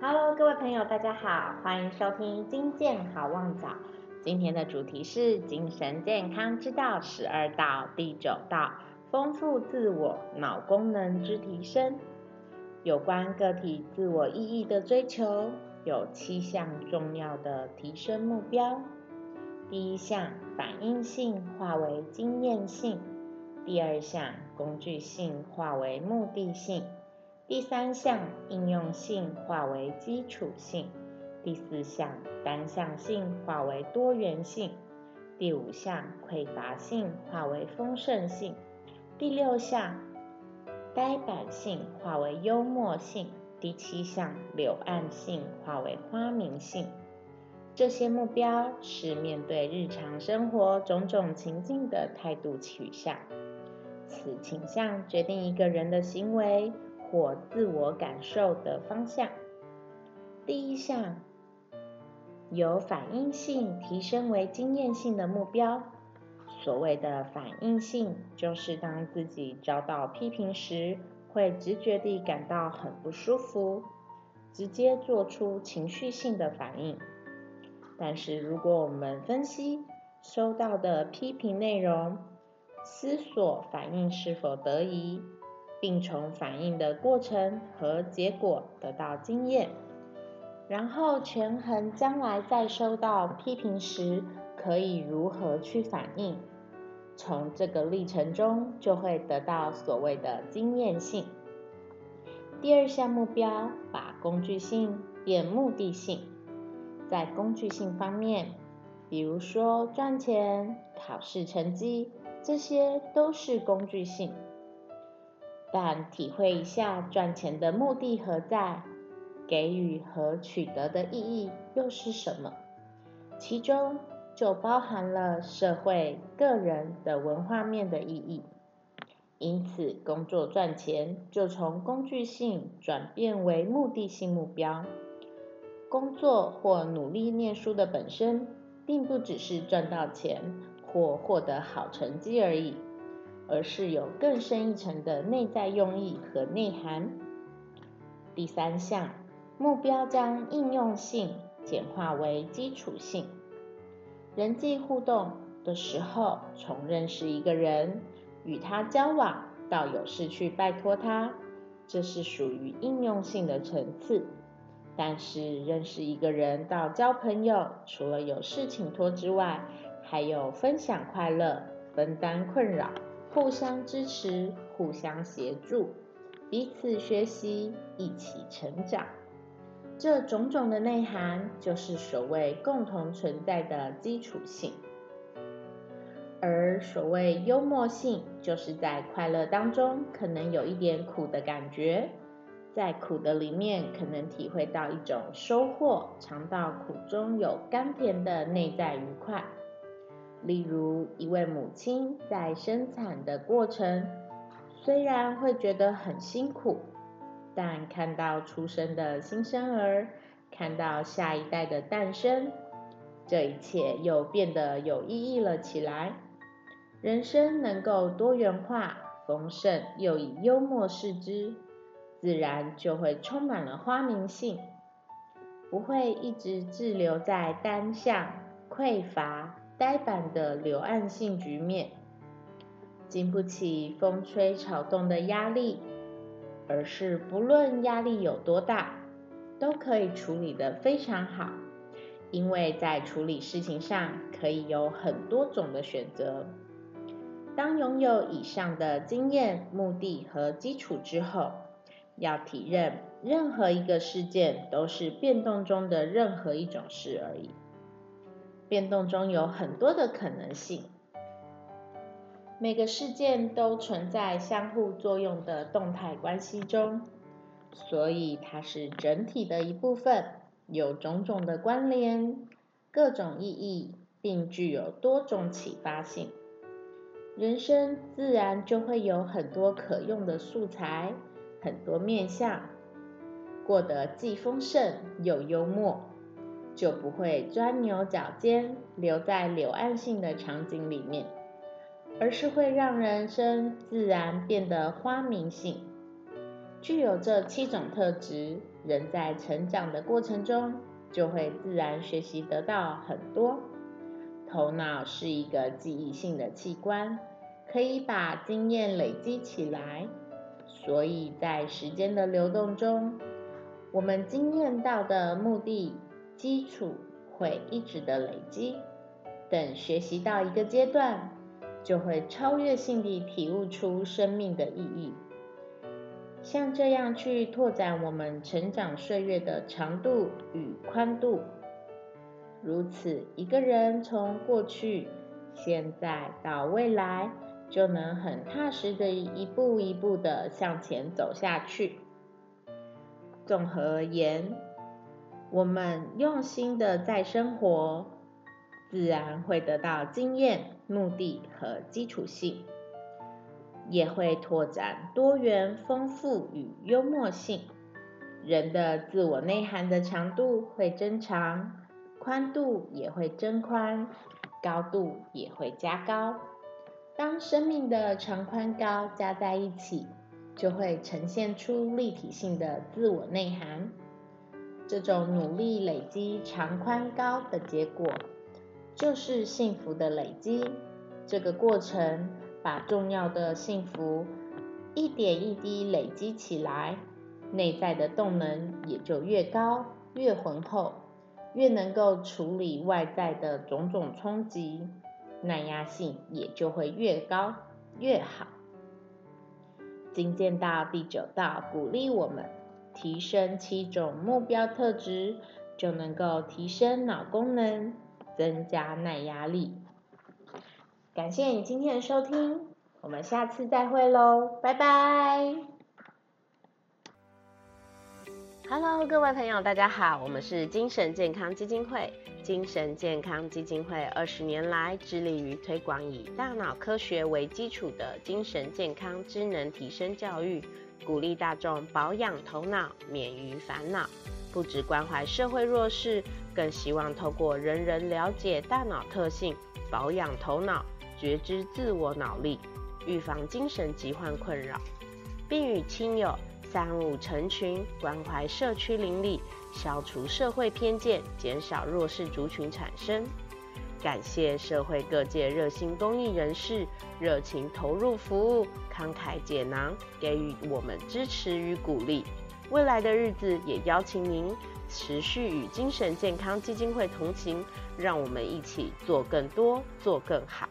Hello，各位朋友，大家好，欢迎收听金健好旺早。今天的主题是精神健康之道十二道第九道，丰富自我脑功能之提升。有关个体自我意义的追求，有七项重要的提升目标。第一项，反应性化为经验性；第二项，工具性化为目的性；第三项，应用性化为基础性；第四项，单向性化为多元性；第五项，匮乏性化为丰盛性；第六项，呆板性化为幽默性；第七项，柳暗性化为花明性。这些目标是面对日常生活种种情境的态度取向，此倾向决定一个人的行为或自我感受的方向。第一项，由反应性提升为经验性的目标。所谓的反应性，就是当自己遭到批评时，会直觉地感到很不舒服，直接做出情绪性的反应。但是，如果我们分析收到的批评内容，思索反应是否得宜，并从反应的过程和结果得到经验，然后权衡将来再收到批评时可以如何去反应，从这个历程中就会得到所谓的经验性。第二项目标，把工具性变目的性。在工具性方面，比如说赚钱、考试成绩，这些都是工具性。但体会一下赚钱的目的何在，给予和取得的意义又是什么？其中就包含了社会、个人的文化面的意义。因此，工作赚钱就从工具性转变为目的性目标。工作或努力念书的本身，并不只是赚到钱或获得好成绩而已，而是有更深一层的内在用意和内涵。第三项目标将应用性简化为基础性。人际互动的时候，从认识一个人、与他交往到有事去拜托他，这是属于应用性的层次。但是认识一个人到交朋友，除了有事情托之外，还有分享快乐、分担困扰、互相支持、互相协助、彼此学习、一起成长。这种种的内涵，就是所谓共同存在的基础性。而所谓幽默性，就是在快乐当中可能有一点苦的感觉。在苦的里面，可能体会到一种收获，尝到苦中有甘甜的内在愉快。例如，一位母亲在生产的过程，虽然会觉得很辛苦，但看到出生的新生儿，看到下一代的诞生，这一切又变得有意义了起来。人生能够多元化、丰盛，又以幽默视之。自然就会充满了花明性，不会一直滞留在单向、匮乏、呆板的柳暗性局面，经不起风吹草动的压力，而是不论压力有多大，都可以处理得非常好，因为在处理事情上可以有很多种的选择。当拥有以上的经验、目的和基础之后，要体认，任何一个事件都是变动中的任何一种事而已。变动中有很多的可能性，每个事件都存在相互作用的动态关系中，所以它是整体的一部分，有种种的关联，各种意义，并具有多种启发性。人生自然就会有很多可用的素材。很多面相，过得既丰盛又幽默，就不会钻牛角尖，留在柳暗性的场景里面，而是会让人生自然变得花明性。具有这七种特质，人在成长的过程中就会自然学习得到很多。头脑是一个记忆性的器官，可以把经验累积起来，所以在时间的流动中，我们经验到的目的基础会一直的累积。等学习到一个阶段，就会超越性地体悟出生命的意义。像这样去拓展我们成长岁月的长度与宽度，如此一个人从过去、现在到未来，就能很踏实的一步一步的向前走下去。综合而言，我们用心的在生活，自然会得到经验、目的和基础性。也会拓展多元、丰富与幽默性。人的自我内涵的长度会增长，宽度也会增宽，高度也会加高。当生命的长宽高加在一起，就会呈现出立体性的自我内涵。这种努力累积长宽高的结果，就是幸福的累积。这个过程。把重要的幸福一点一滴累积起来，内在的动能也就越高、越浑厚，越能够处理外在的种种冲击，耐压性也就会越高越好。精进到第九道，鼓励我们提升七种目标特质，就能够提升脑功能，增加耐压力。感谢你今天的收听，我们下次再会喽，拜拜。Hello，各位朋友，大家好，我们是精神健康基金会。精神健康基金会二十年来致力于推广以大脑科学为基础的精神健康智能提升教育，鼓励大众保养头脑，免于烦恼。不只关怀社会弱势，更希望透过人人了解大脑特性，保养头脑。觉知自我脑力，预防精神疾患困扰，并与亲友三五成群，关怀社区邻里，消除社会偏见，减少弱势族群产生。感谢社会各界热心公益人士热情投入服务，慷慨解囊，给予我们支持与鼓励。未来的日子，也邀请您持续与精神健康基金会同行，让我们一起做更多，做更好。